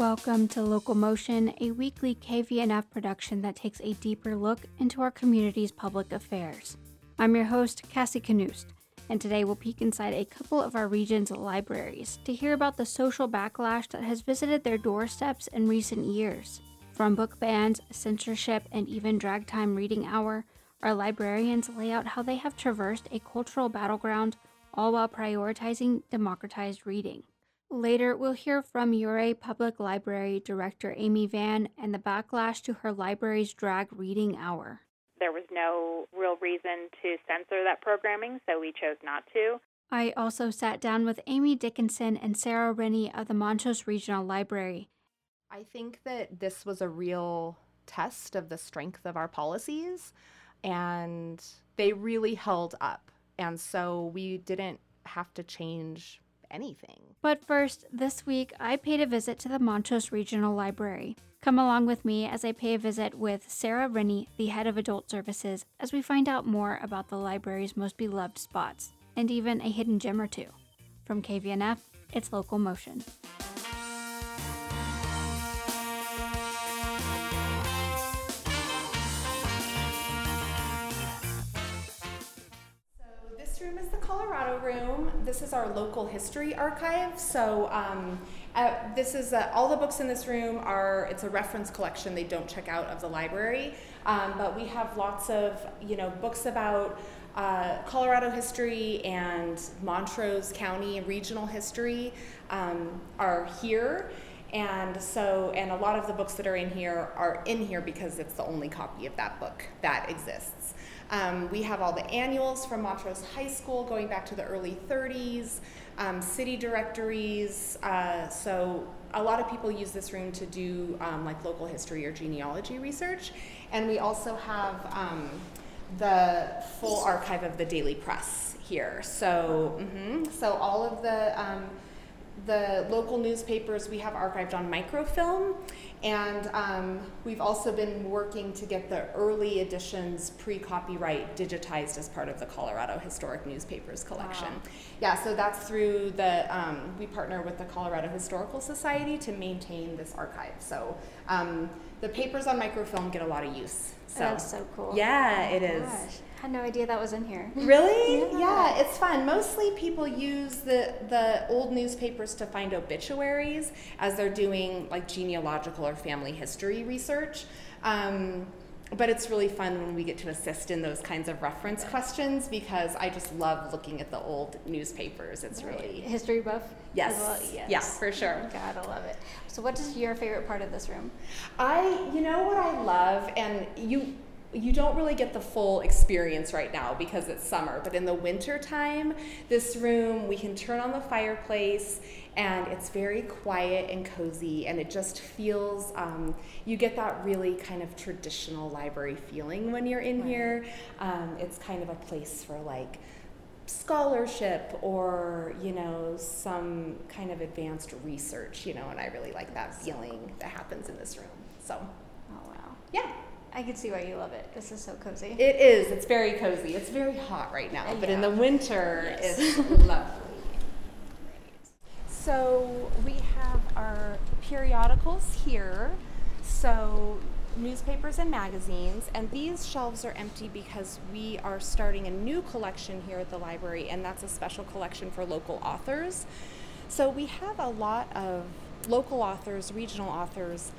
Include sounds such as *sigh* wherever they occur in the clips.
Welcome to Local Motion, a weekly KVNF production that takes a deeper look into our community's public affairs. I'm your host, Cassie Canoost, and today we'll peek inside a couple of our region's libraries to hear about the social backlash that has visited their doorsteps in recent years. From book bans, censorship, and even drag time reading hour, our librarians lay out how they have traversed a cultural battleground, all while prioritizing democratized reading. Later, we'll hear from Ouray Public Library Director Amy Van and the backlash to her library's drag reading hour. There was no real reason to censor that programming, so we chose not to. I also sat down with Amy Dickinson and Sarah Rennie of the Montrose Regional Library. I think that this was a real test of the strength of our policies, and they really held up. And so we didn't have to change anything. But first, this week I paid a visit to the Montrose Regional Library. Come along with me as I pay a visit with Sarah Rennie, the head of adult services, as we find out more about the library's most beloved spots, and even a hidden gem or two. From KVNF, it's Local Motion. So this room is the Colorado room. This is our local history archive. So um, uh, this is uh, all the books in this room are it's a reference collection. They don't check out of the library, um, but we have lots of you know books about. Uh, Colorado history and Montrose County regional history um, are here. And so, and a lot of the books that are in here are in here because it's the only copy of that book that exists. Um, we have all the annuals from Montrose High School going back to the early 30s, um, city directories. Uh, so a lot of people use this room to do um, like local history or genealogy research. And we also have um, the full archive of the Daily Press here. So, mm-hmm, so all of the um, the local newspapers we have archived on microfilm, and um, we've also been working to get the early editions pre copyright digitized as part of the Colorado Historic Newspapers collection. Wow. Yeah, so that's through the, um, we partner with the Colorado Historical Society to maintain this archive. So um, the papers on microfilm get a lot of use. So, That's so cool. Yeah, oh it is. Gosh. Had no idea that was in here. *laughs* Really? yeah. yeah. it's fun. Mostly people use the the old newspapers to find obituaries as they're doing like genealogical or family history research. Um, but it's really fun when we get to assist in those kinds of reference questions because I just love looking at the old newspapers. It's really history buff. Yes. Well. yes. Yeah, for sure. Gotta love it. So, what is your favorite part of this room? I, you know, what I love, and you you don't really get the full experience right now because it's summer but in the winter time this room we can turn on the fireplace and it's very quiet and cozy and it just feels um, you get that really kind of traditional library feeling when you're in right. here um, it's kind of a place for like scholarship or you know some kind of advanced research you know and i really like that feeling that happens in this room so oh wow yeah I can see why you love it. This is so cozy. It is. It's very cozy. It's very hot right now, but yeah. in the winter, yes. it's *laughs* lovely. So we have our periodicals here. So newspapers and magazines, and these shelves are empty because we are starting a new collection here at the library, and that's a special collection for local authors. So we have a lot of local authors, regional authors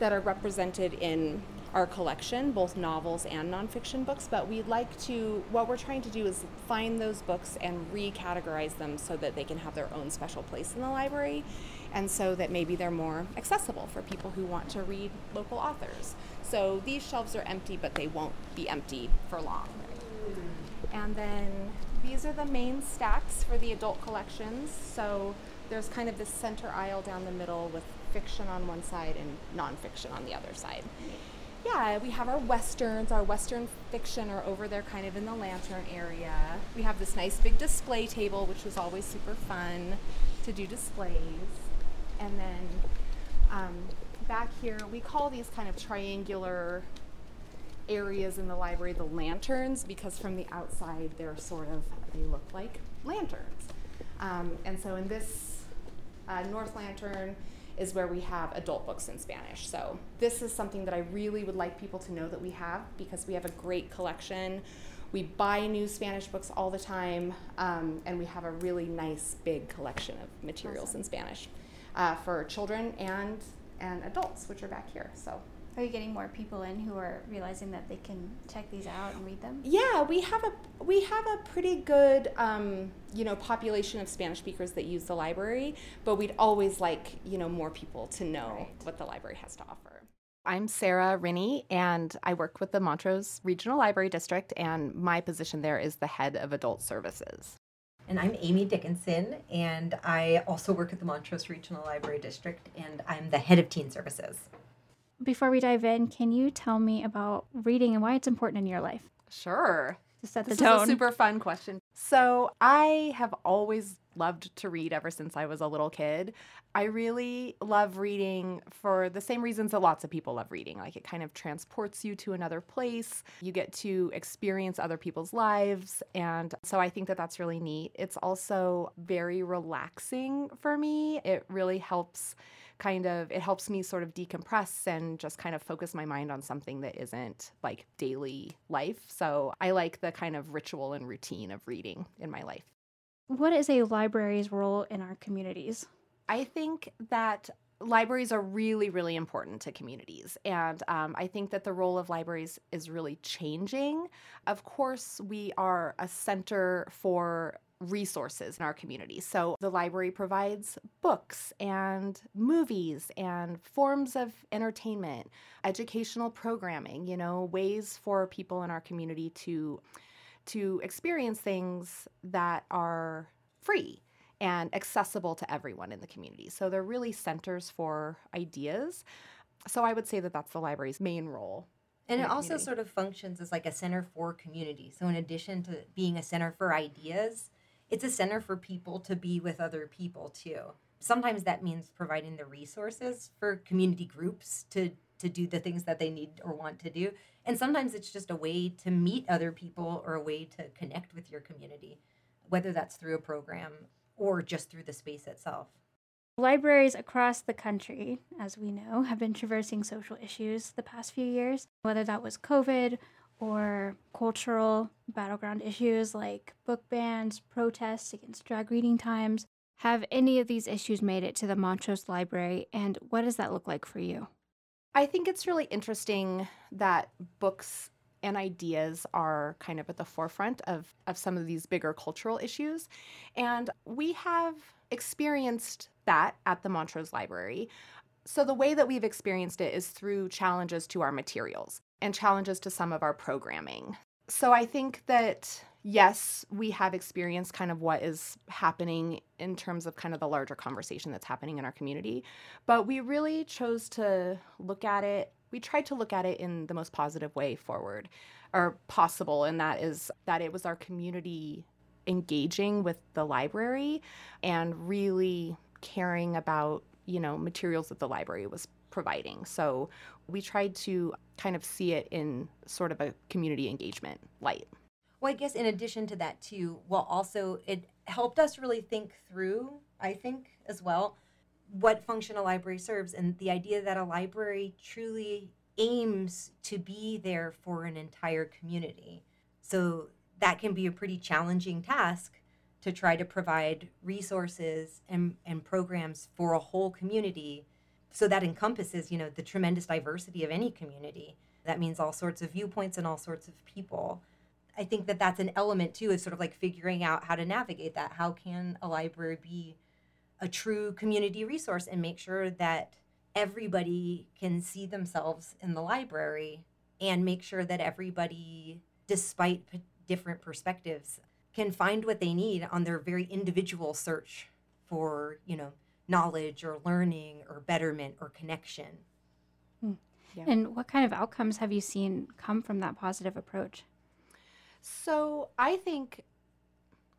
that are represented in our collection, both novels and nonfiction books, but we'd like to, what we're trying to do is find those books and recategorize them so that they can have their own special place in the library and so that maybe they're more accessible for people who want to read local authors. So these shelves are empty, but they won't be empty for long. And then these are the main stacks for the adult collections. So there's kind of this center aisle down the middle with fiction on one side and nonfiction on the other side yeah, we have our westerns. Our western fiction are over there, kind of in the lantern area. We have this nice big display table, which was always super fun to do displays. And then um, back here, we call these kind of triangular areas in the library the lanterns because from the outside they're sort of they look like lanterns. Um, and so in this uh, north lantern is where we have adult books in Spanish. So this is something that I really would like people to know that we have because we have a great collection. We buy new Spanish books all the time, um, and we have a really nice big collection of materials awesome. in Spanish uh, for children and and adults, which are back here. So are you getting more people in who are realizing that they can check these out and read them? Yeah, we have a we have a pretty good um, you know population of Spanish speakers that use the library, but we'd always like you know more people to know right. what the library has to offer. I'm Sarah Rennie, and I work with the Montrose Regional Library District, and my position there is the head of adult services. And I'm Amy Dickinson, and I also work at the Montrose Regional Library District, and I'm the head of teen services. Before we dive in, can you tell me about reading and why it's important in your life? Sure. To set the this tone. Is a super fun question. So, I have always loved to read ever since I was a little kid. I really love reading for the same reasons that lots of people love reading. Like it kind of transports you to another place. You get to experience other people's lives. And so I think that that's really neat. It's also very relaxing for me. It really helps kind of it helps me sort of decompress and just kind of focus my mind on something that isn't like daily life. So I like the kind of ritual and routine of reading in my life. What is a library's role in our communities? I think that libraries are really, really important to communities. And um, I think that the role of libraries is really changing. Of course, we are a center for resources in our community. So the library provides books and movies and forms of entertainment, educational programming, you know, ways for people in our community to to experience things that are free and accessible to everyone in the community. So they're really centers for ideas. So I would say that that's the library's main role. And it also sort of functions as like a center for community. So in addition to being a center for ideas, it's a center for people to be with other people too. Sometimes that means providing the resources for community groups to to do the things that they need or want to do. And sometimes it's just a way to meet other people or a way to connect with your community, whether that's through a program or just through the space itself. Libraries across the country, as we know, have been traversing social issues the past few years, whether that was COVID or cultural battleground issues like book bans, protests against drag reading times. Have any of these issues made it to the Montrose Library, and what does that look like for you? I think it's really interesting that books and ideas are kind of at the forefront of, of some of these bigger cultural issues. And we have experienced that at the Montrose Library. So, the way that we've experienced it is through challenges to our materials and challenges to some of our programming. So I think that yes, we have experienced kind of what is happening in terms of kind of the larger conversation that's happening in our community, but we really chose to look at it. We tried to look at it in the most positive way forward or possible, and that is that it was our community engaging with the library and really caring about you know materials that the library was providing. So we tried to kind of see it in sort of a community engagement light. Well, I guess in addition to that, too, well, also it helped us really think through, I think, as well, what function a library serves and the idea that a library truly aims to be there for an entire community. So that can be a pretty challenging task to try to provide resources and, and programs for a whole community so that encompasses you know the tremendous diversity of any community. That means all sorts of viewpoints and all sorts of people. I think that that's an element too is sort of like figuring out how to navigate that. How can a library be a true community resource and make sure that everybody can see themselves in the library and make sure that everybody despite p- different perspectives can find what they need on their very individual search for you know knowledge or learning or betterment or connection. Hmm. Yeah. And what kind of outcomes have you seen come from that positive approach? So I think,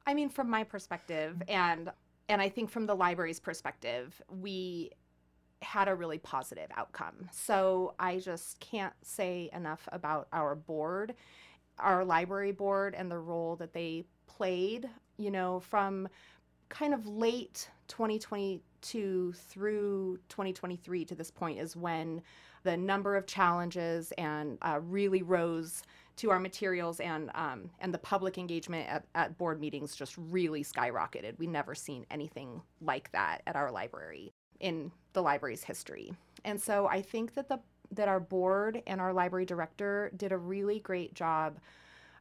I mean, from my perspective, and and I think from the library's perspective, we had a really positive outcome. So I just can't say enough about our board, our library board, and the role that they played. You know, from kind of late 2020 to through 2023 to this point is when the number of challenges and uh, really rose to our materials and um, and the public engagement at, at board meetings just really skyrocketed. We never seen anything like that at our library in the library's history. And so I think that the that our board and our library director did a really great job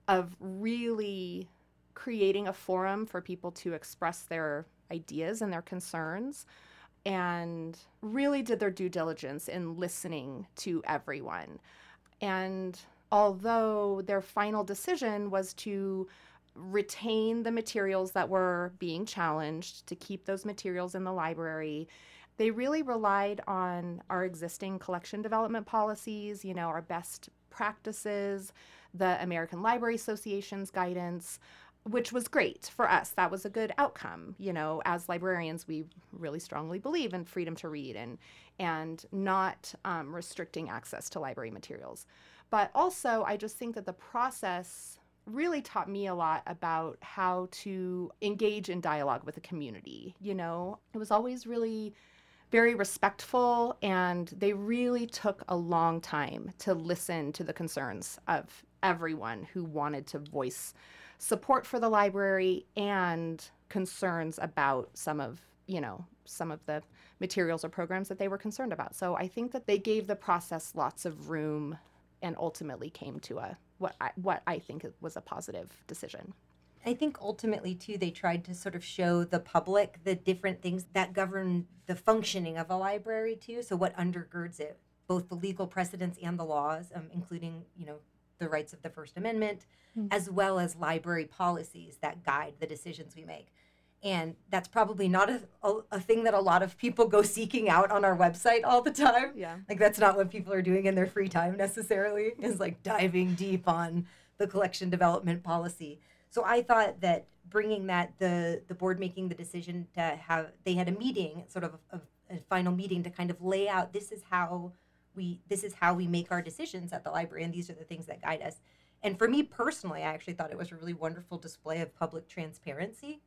of really creating a forum for people to express their ideas and their concerns and really did their due diligence in listening to everyone. And although their final decision was to retain the materials that were being challenged, to keep those materials in the library, they really relied on our existing collection development policies, you know, our best practices, the American Library Association's guidance, which was great for us. That was a good outcome. You know, as librarians, we really strongly believe in freedom to read and and not um, restricting access to library materials. But also, I just think that the process really taught me a lot about how to engage in dialogue with the community. You know, it was always really very respectful and they really took a long time to listen to the concerns of everyone who wanted to voice support for the library and concerns about some of, you know, some of the materials or programs that they were concerned about. So I think that they gave the process lots of room and ultimately came to a what I, what I think was a positive decision. I think ultimately too they tried to sort of show the public the different things that govern the functioning of a library too. So what undergirds it, both the legal precedents and the laws, um, including you know the rights of the First Amendment, mm-hmm. as well as library policies that guide the decisions we make. And that's probably not a, a, a, thing that a lot of people go seeking out on our website all the time. Yeah. Like, that's not what people are doing in their free time necessarily, is like diving deep on the collection development policy. So I thought that bringing that, the, the board making the decision to have, they had a meeting, sort of a, a final meeting to kind of lay out this is how we this is how we make our decisions at the library and these are the things that guide us. And for me personally i actually thought it was a really wonderful display of public transparency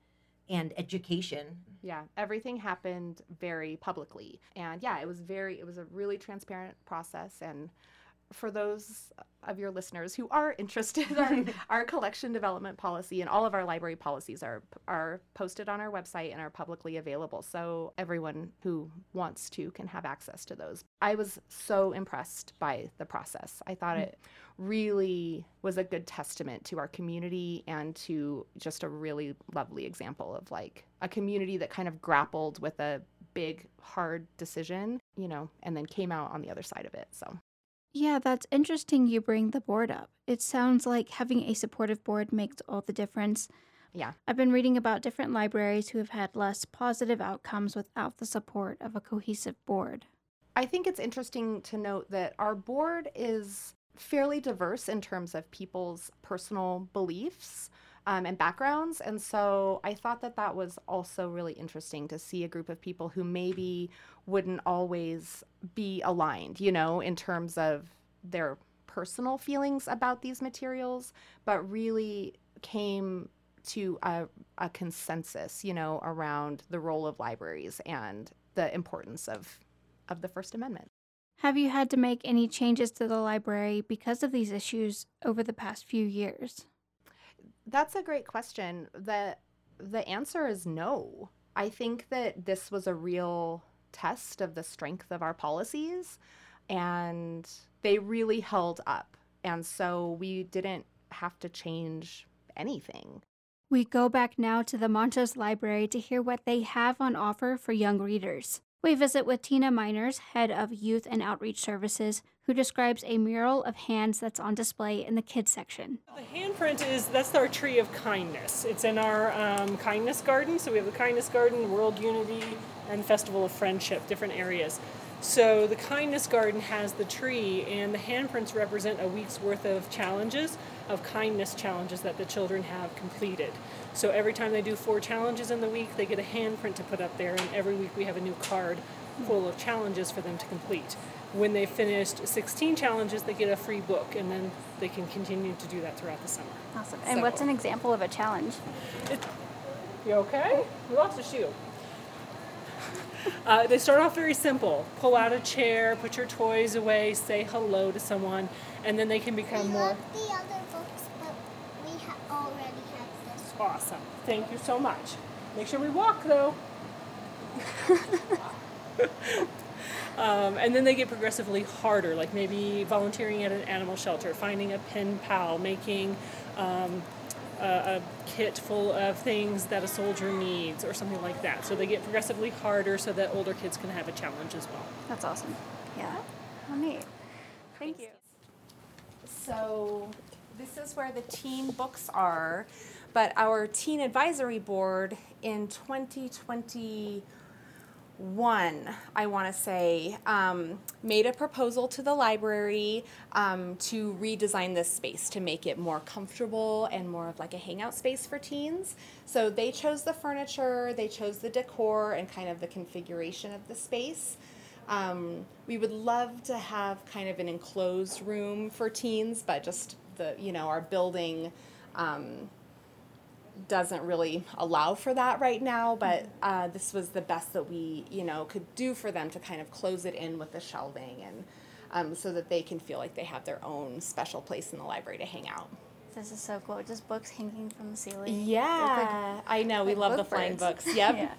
and education. Yeah everything happened very publicly. And yeah it was very it was a really transparent process and for those of your listeners who are interested, our, our collection development policy and all of our library policies are are posted on our website and are publicly available. So everyone who wants to can have access to those. I was so impressed by the process. I thought it really was a good testament to our community and to just a really lovely example of like a community that kind of grappled with a big hard decision, you know, and then came out on the other side of it. So yeah, that's interesting you bring the board up. It sounds like having a supportive board makes all the difference. Yeah. I've been reading about different libraries who have had less positive outcomes without the support of a cohesive board. I think it's interesting to note that our board is fairly diverse in terms of people's personal beliefs um, and backgrounds. And so I thought that that was also really interesting to see a group of people who maybe wouldn't always be aligned, you know, in terms of their personal feelings about these materials, but really came to a, a consensus, you know, around the role of libraries and the importance of of the First Amendment. Have you had to make any changes to the library because of these issues over the past few years? That's a great question. The the answer is no. I think that this was a real test of the strength of our policies and they really held up. And so we didn't have to change anything. We go back now to the Montrose Library to hear what they have on offer for young readers. We visit with Tina Miners, head of Youth and Outreach Services, who describes a mural of hands that's on display in the kids section. The handprint is that's our tree of kindness. It's in our um, kindness garden. So we have the kindness garden, World Unity, and Festival of Friendship, different areas. So the kindness garden has the tree, and the handprints represent a week's worth of challenges, of kindness challenges that the children have completed. So every time they do four challenges in the week, they get a handprint to put up there, and every week we have a new card full of challenges for them to complete. When they finished 16 challenges, they get a free book, and then they can continue to do that throughout the summer. Awesome. And so, what's an example of a challenge? It, you okay? We lost a shoe. Uh, they start off very simple. Pull out a chair, put your toys away, say hello to someone, and then they can become we more the other books, but we ha- already have this. awesome. Thank you so much. Make sure we walk though. *laughs* um, and then they get progressively harder, like maybe volunteering at an animal shelter, finding a pen pal, making um, a, a kit full of things that a soldier needs, or something like that. So they get progressively harder so that older kids can have a challenge as well. That's awesome. Yeah. Oh, neat. Thank you. So this is where the teen books are, but our teen advisory board in 2021, I want to say, um, made a proposal to the library um, to redesign this space to make it more comfortable and more of like a hangout space for teens. So they chose the furniture, they chose the decor, and kind of the configuration of the space. Um, we would love to have kind of an enclosed room for teens, but just the you know our building um, doesn't really allow for that right now. But uh, this was the best that we you know could do for them to kind of close it in with the shelving and um, so that they can feel like they have their own special place in the library to hang out. This is so cool. Just books hanging from the ceiling. Yeah, I know we like love the book flying birds. books. *laughs* Yep. Yeah.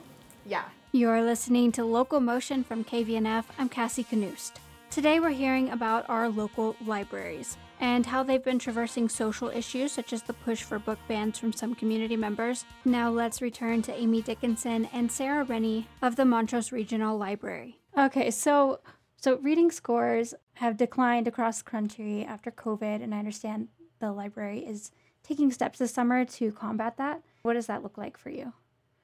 yeah. You are listening to Local Motion from KVNF. I'm Cassie Canoost. Today we're hearing about our local libraries and how they've been traversing social issues such as the push for book bans from some community members. Now let's return to Amy Dickinson and Sarah Rennie of the Montrose Regional Library. Okay, so so reading scores have declined across the country after COVID, and I understand the library is taking steps this summer to combat that. What does that look like for you?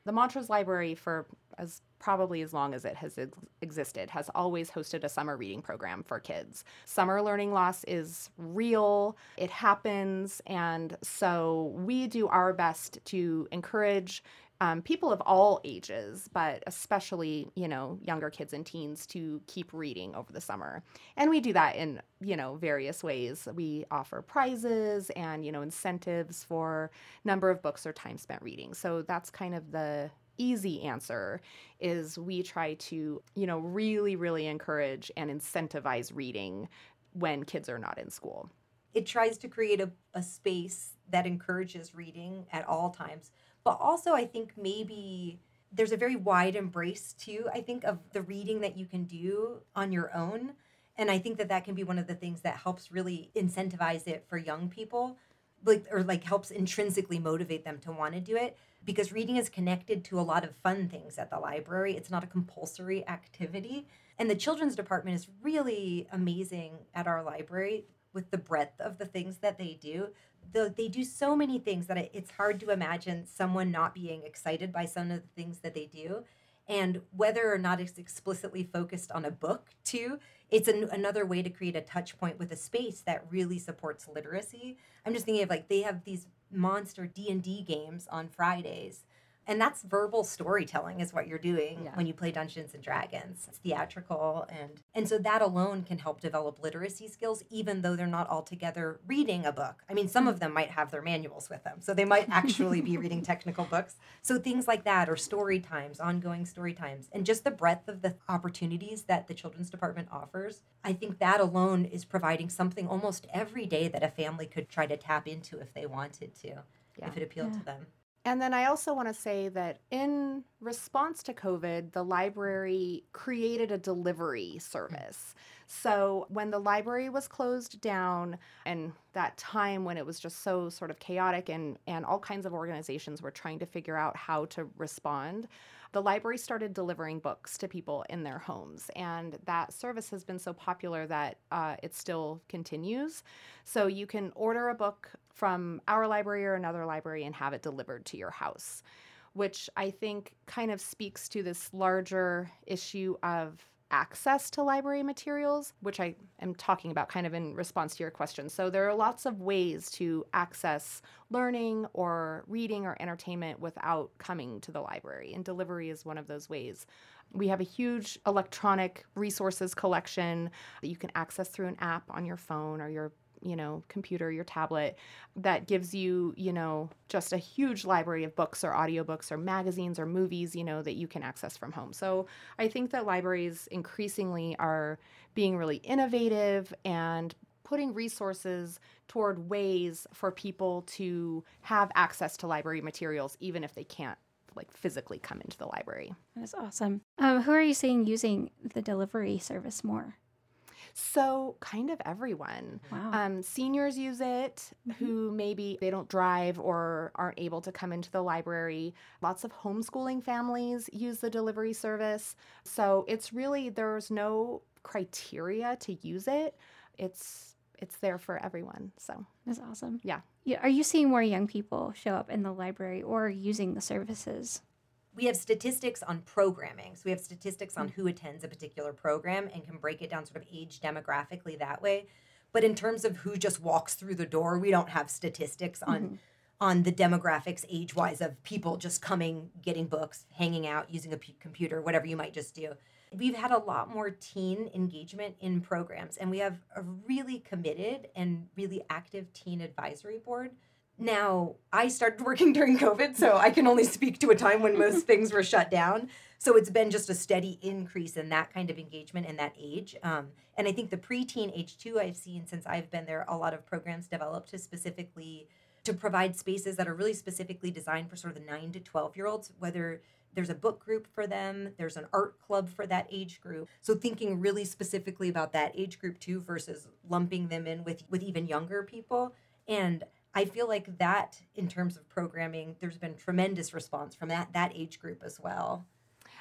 The Montrose Library, for as probably as long as it has ex- existed, has always hosted a summer reading program for kids. Summer learning loss is real, it happens, and so we do our best to encourage um, people of all ages, but especially, you know, younger kids and teens to keep reading over the summer. And we do that in, you know, various ways. We offer prizes and, you know, incentives for number of books or time spent reading. So that's kind of the easy answer is we try to, you know, really, really encourage and incentivize reading when kids are not in school. it tries to create a, a space that encourages reading at all times but also i think maybe there's a very wide embrace too i think of the reading that you can do on your own and i think that that can be one of the things that helps really incentivize it for young people like or like helps intrinsically motivate them to want to do it because reading is connected to a lot of fun things at the library it's not a compulsory activity and the children's department is really amazing at our library with the breadth of the things that they do. The, they do so many things that it's hard to imagine someone not being excited by some of the things that they do. And whether or not it's explicitly focused on a book, too, it's an, another way to create a touch point with a space that really supports literacy. I'm just thinking of like they have these monster D&D games on Fridays and that's verbal storytelling is what you're doing Yeah. when you play dungeons and dragons it's theatrical and and so that alone can help develop literacy skills even though they're not altogether reading a book i mean some of them might have their manuals with them so they might actually be reading *laughs* technical books so things like that or story times ongoing story times and just the breadth of the opportunities that the children's department offers i think that alone is providing something almost every day that a family could try to tap into if they wanted to Yeah. if it appealed Yeah. to them And then I also want to say that in response to COVID, the library created a delivery service. So when the library was closed down and that time when it was just so sort of chaotic and, and all kinds of organizations were trying to figure out how to respond, the library started delivering books to people in their homes. And that service has been so popular that uh, it still continues. So you can order a book from our library or another library and have it delivered to your house, which I think kind of speaks to this larger issue of access to library materials, which I am talking about kind of in response to your question. So there are lots of ways to access learning or reading or entertainment without coming to the library, and delivery is one of those ways. We have a huge electronic resources collection that you can access through an app on your phone or your you know, computer, your tablet, that gives you, you know, just a huge library of books or audiobooks or magazines or movies, you know, that you can access from home. So I think that libraries increasingly are being really innovative and putting resources toward ways for people to have access to library materials even if they can't like physically come into the library. That's awesome. Um, who are you seeing using the delivery service more? So, kind of everyone. Wow. Um, seniors use it who maybe they don't drive or aren't able to come into the library. Lots of homeschooling families use the delivery service. So, it's really, there's no criteria to use it. It's it's there for everyone. So That's awesome. Yeah. yeah. Are you seeing more young people show up in the library or using the services? We have statistics on programming. So we have statistics on who attends a particular program and can break it down sort of age demographically that way. But in terms of who just walks through the door, we don't have statistics on Mm-hmm. on the demographics age wise of people just coming, getting books, hanging out, using a p- computer, whatever you might just do. We've had a lot more teen engagement in programs, and we have a really committed and really active teen advisory board. Now, I started working during COVID, so I can only speak to a time when most *laughs* things were shut down. So it's been just a steady increase in that kind of engagement and that age. Um, and I think the preteen age too, I've seen since I've been there, a lot of programs developed to specifically to provide spaces that are really specifically designed for sort of the nine to 12 year olds, whether there's a book group for them, there's an art club for that age group. So thinking really specifically about that age group too versus lumping them in with with even younger people. And I feel like that in terms of programming, there's been tremendous response from that that age group as well.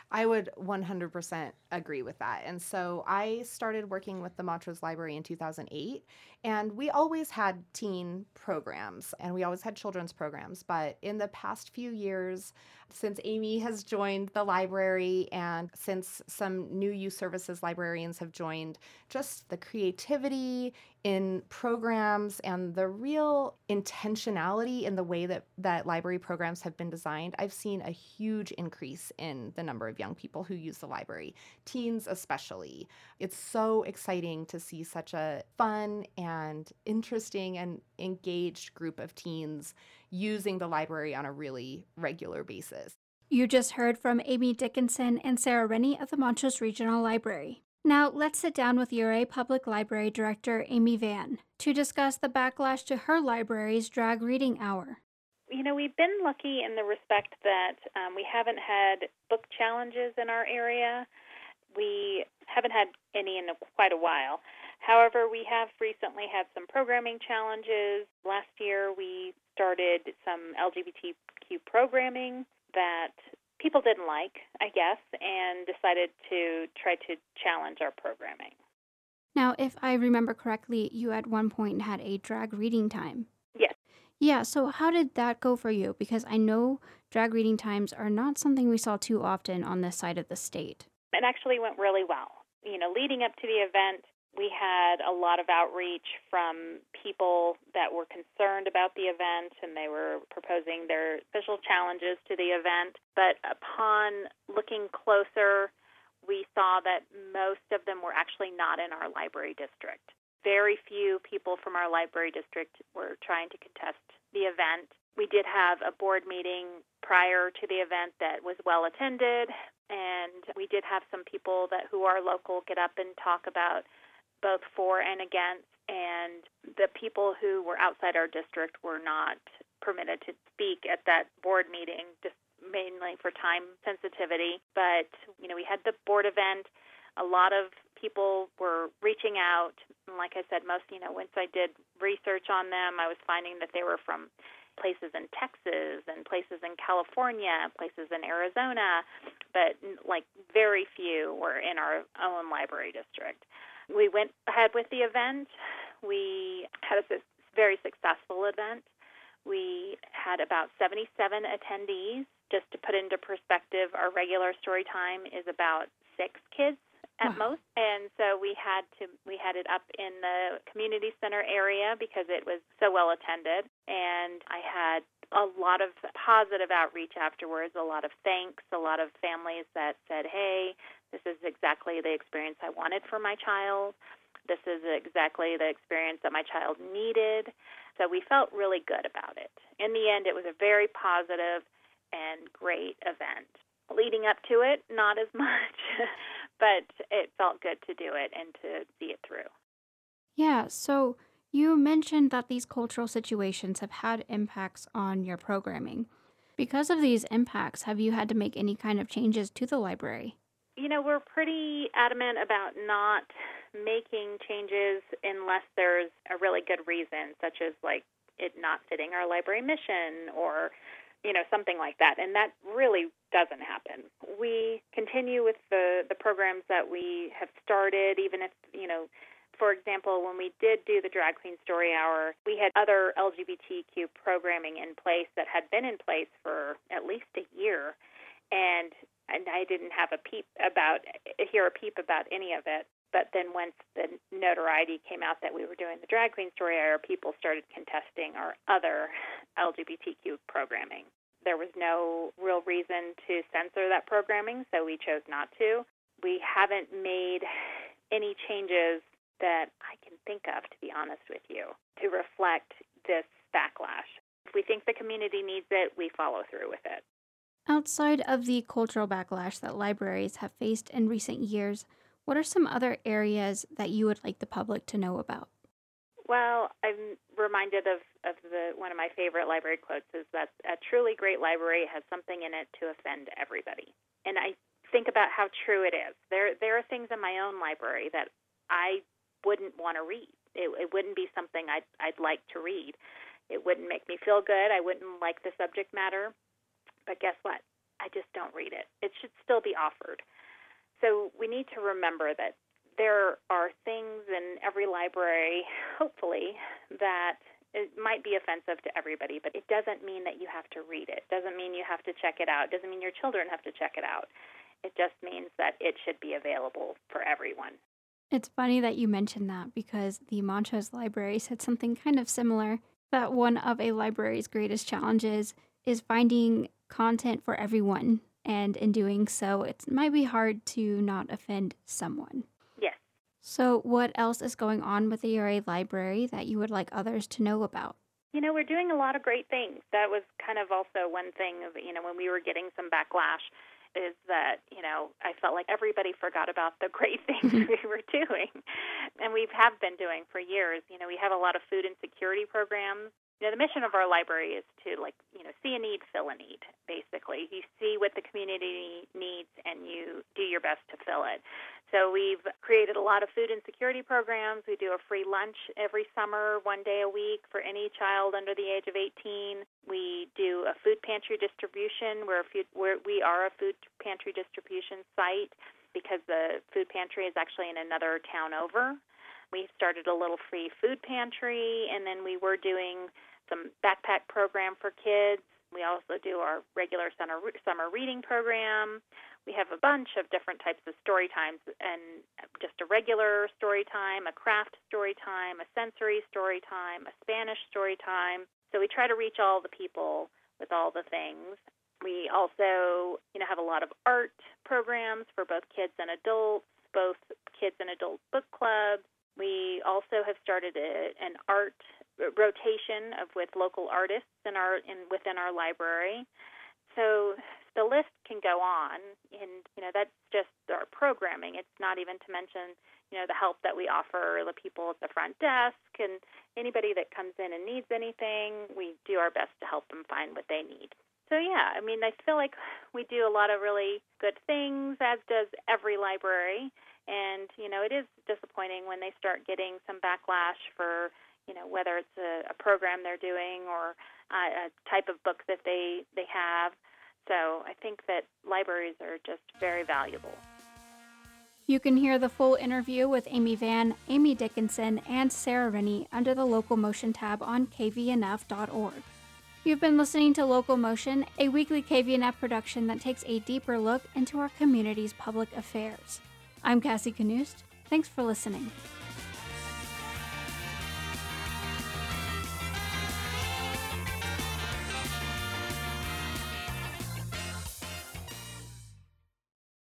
I would 100% agree with that. And so I started working with the Montrose Library in 2008, and we always had teen programs and we always had children's programs. But in the past few years, since Amy has joined the library and since some new youth services librarians have joined, just the creativity in programs and the real intentionality in the way that, that library programs have been designed, I've seen a huge increase in the number of young people who use the library, teens especially. It's so exciting to see such a fun and interesting and engaged group of teens using the library on a really regular basis. You just heard from Amy Dickinson and Sarah Rennie of the Montrose Regional Library. Now, let's sit down with Ouray Public Library Director Amy Van to discuss the backlash to her library's drag reading hour. You know, we've been lucky in the respect that um, we haven't had book challenges in our area. We haven't had any in a, quite a while. However, we have recently had some programming challenges. Last year, we started some LGBTQ programming that people didn't like, I guess, and decided to try to challenge our programming. Now, if I remember correctly, you at one point had a drag reading time. Yes. Yeah, so how did that go for you? Because I know drag reading times are not something we saw too often on this side of the state. It actually went really well. You know, leading up to the event, we had a lot of outreach from people that were concerned about the event and they were proposing their special challenges to the event. But upon looking closer, we saw that most of them were actually not in our library district. Very few people from our library district were trying to contest the event. We did have a board meeting prior to the event that was well attended, and we did have some people that who are local get up and talk about both for and against, and the people who were outside our district were not permitted to speak at that board meeting, just mainly for time sensitivity. But, you know, we had the board event. A lot of people were reaching out. And like I said, most, you know, once I did research on them, I was finding that they were from places in Texas and places in California, places in Arizona, but like very few were in our own library district. We went ahead with the event. We had a very successful event. We had about 77 attendees. Just to put into perspective, our regular story time is about six kids at Wow. most, and so we had to we had it up in the community center area because it was so well attended, and I had a lot of positive outreach afterwards, a lot of thanks, a lot of families that said, "Hey, this is exactly the experience I wanted for my child." this is exactly the experience that my child needed. So we felt really good about it. In the end, it was a very positive and great event. Leading up to it, not as *laughs* much, but it felt good to do it and to see it through. Yeah, so you mentioned that these cultural situations have had impacts on your programming. Because of these impacts, have you had to make any kind of changes to the library? You know, we're pretty adamant about not making changes unless there's a really good reason, such as like it not fitting our library mission or you know something like that and that really doesn't happen. We continue with the the programs that we have started even if you know for example, when we did do the Drag Queen Story Hour, we had other LGBTQ programming in place that had been in place for at least a year, and and I didn't have a peep about hear a peep about any of it. But then once the notoriety came out that we were doing the Drag Queen Story Hour, people started contesting our other LGBTQ programming. There was no real reason to censor that programming, so we chose not to. We haven't made any changes that I can think of, to be honest with you, to reflect this backlash. If we think the community needs it, we follow through with it. Outside of the cultural backlash that libraries have faced in recent years, what are some other areas that you would like the public to know about? Well, I'm reminded of, of the one of my favorite library quotes is that a truly great library has something in it to offend everybody. And I think about how true it is. There there are things in my own library that I wouldn't want to read. It, it wouldn't be something I'd, I'd like to read. It wouldn't make me feel good. I wouldn't like the subject matter. But guess what? I just don't read it. It should still be offered. So we need to remember that there are things in every library, hopefully, that it might be offensive to everybody, but it doesn't mean that you have to read it. Doesn't mean you have to check it out. Doesn't mean your children have to check it out. It just means that it should be available for everyone. It's funny that you mentioned that because the Montrose Library said something kind of similar that one of a library's greatest challenges is finding content for everyone. And in doing so, it might be hard to not offend someone. Yes. So, what else is going on with the Ouray library that you would like others to know about? You know, we're doing a lot of great things. That was kind of also one thing of, you know, when we were getting some backlash is that you know I felt like everybody forgot about the great *laughs* things we *laughs* were doing, and we have been doing for years. You know, we have a lot of food insecurity programs. You know, the mission of our library is to like you know see a need, fill a need. Basically, you see what the community needs, and you do your best to fill it. So we've created a lot of food insecurity programs. We do a free lunch every summer, one day a week for any child under the age of 18. We do a food pantry distribution. We're a food, we're, we are a food pantry distribution site because the food pantry is actually in another town over. We started a little free food pantry, and then we were doing some backpack program for kids. We also do our regular summer summer reading program we have a bunch of different types of story times and just a regular story time, a craft story time, a sensory story time, a Spanish story time. So we try to reach all the people with all the things. We also, you know, have a lot of art programs for both kids and adults, both kids and adult book clubs. We also have started a, an art rotation of with local artists in our in within our library. So the list can go on, and you know that's just our programming. It's not even to mention you know the help that we offer the people at the front desk and anybody that comes in and needs anything. We do our best to help them find what they need. So yeah, I mean I feel like we do a lot of really good things, as does every library. And you know it is disappointing when they start getting some backlash for you know whether it's a, a program they're doing or uh, a type of book that they they have so I think that libraries are just very valuable. You can hear the full interview with Amy Van, Amy Dickinson, and Sarah Rennie under the Local Motion tab on kvnf.org. You've been listening to Local Motion, a weekly KVNF production that takes a deeper look into our community's public affairs. I'm Cassie Canoost. Thanks for listening.